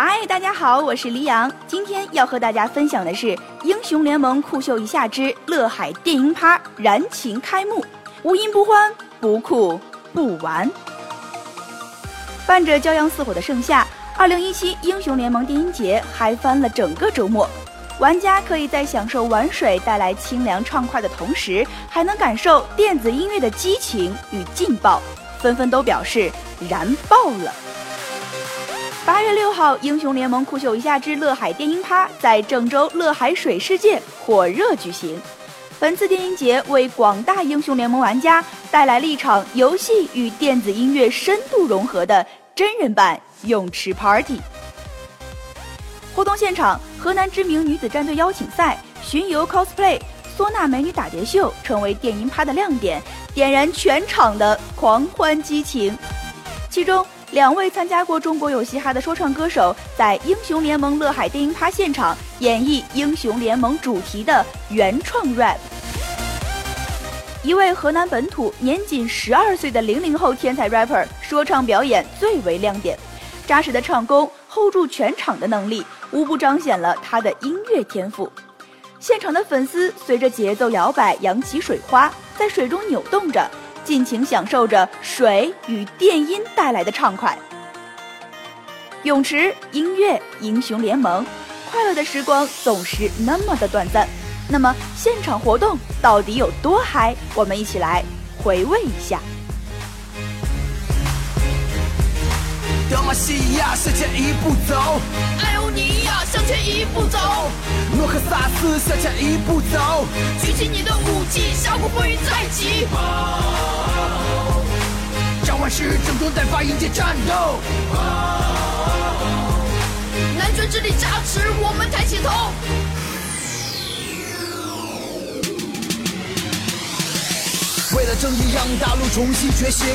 嗨，大家好，我是黎阳。今天要和大家分享的是《英雄联盟酷秀一下之乐海电音趴燃情开幕》，无音不欢，不酷不玩。伴着骄阳似火的盛夏，二零一七英雄联盟电音节嗨翻了整个周末。玩家可以在享受玩水带来清凉畅快的同时，还能感受电子音乐的激情与劲爆，纷纷都表示燃爆了。八月六号，英雄联盟酷秀一下之乐海电音趴在郑州乐海水世界火热举行。本次电音节为广大英雄联盟玩家带来了一场游戏与电子音乐深度融合的真人版泳池 Party。活动现场，河南知名女子战队邀请赛、巡游 cosplay、唢呐美女打碟秀成为电音趴的亮点，点燃全场的狂欢激情。其中，两位参加过中国有嘻哈的说唱歌手，在英雄联盟乐海电音趴现场演绎英雄联盟主题的原创 rap。一位河南本土年仅十二岁的零零后天才 rapper 说唱表演最为亮点，扎实的唱功，hold 住全场的能力，无不彰显了他的音乐天赋。现场的粉丝随着节奏摇摆，扬起水花，在水中扭动着。尽情享受着水与电音带来的畅快。泳池、音乐、英雄联盟，快乐的时光总是那么的短暂。那么现场活动到底有多嗨？我们一起来回味一下。德玛西亚向前一步走，艾欧尼亚向前一步走，诺克萨斯向前一步走，举起你的武器，峡谷风云再起。召唤师整装待发迎接战斗，男爵之力加持，为了正义，让大陆重新觉醒，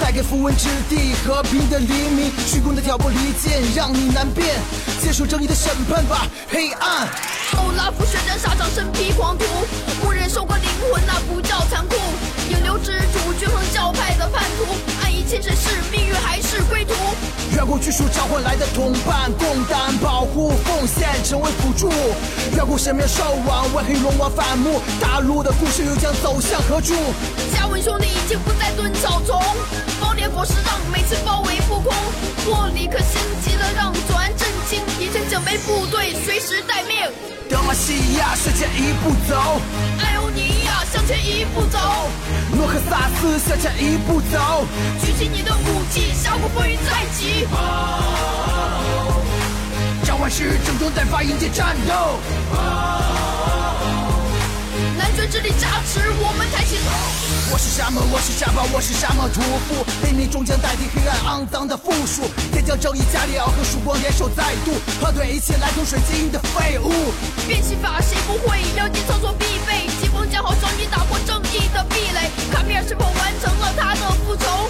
带给符文之地和平的黎明。虚空的挑拨离间，让你难辨。接受正义的审判吧，黑暗。欧拉夫血战沙场，身披狂徒，无人收割灵魂，那不叫残酷。影流之主，均衡教派的叛徒，暗以前世是命运还是归途？远古巨树召唤来的同伴，共担成为辅助。远古神庙兽王为黑龙王反目，大陆的故事又将走向何处？嘉文兄弟已经不再蹲草丛，爆裂果实让每次包围不空。霍里克心急了，让左岸震惊，一群整备部队随时待命。德玛西亚向前一步走，艾欧尼亚向前一步走，诺克萨斯向前一步走，举起你的武器，峡谷风云再起。召唤师正中在发迎接战斗，男爵之力加持，我们抬起头。我是沙漠，我是沙暴，我是沙漠屠夫，黎明终将代替黑暗肮脏的附属，天将正义加里奥和曙光联手再度，团队一切来同水晶的废物。变戏法谁不会？妖姬操作必备，疾风将好双翼打破正义的壁垒。卡米尔是否完成了他的复仇？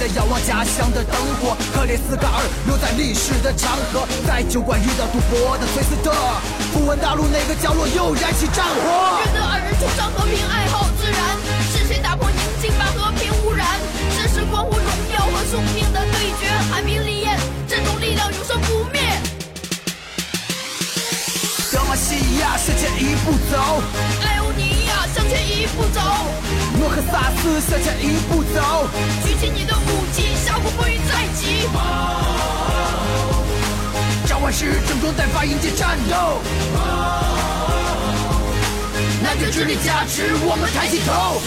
在遥望家乡的灯火，克里斯卡尔留在历史的长河，在酒馆遇到赌博的崔斯特，不问大陆哪个角落又燃起战火？愿得二人崇尚和平，爱好自然。是谁打破宁静，把和平污染？这是关乎荣耀和生命的对决。寒冰烈焰，这种力量永生不灭。德玛西亚向前一步走，艾欧尼亚向前一步走，诺克萨斯向前一步走，举起你的武器，峡谷风云再起。召唤师整装待发迎接战斗。男爵之力加持，我们抬起头。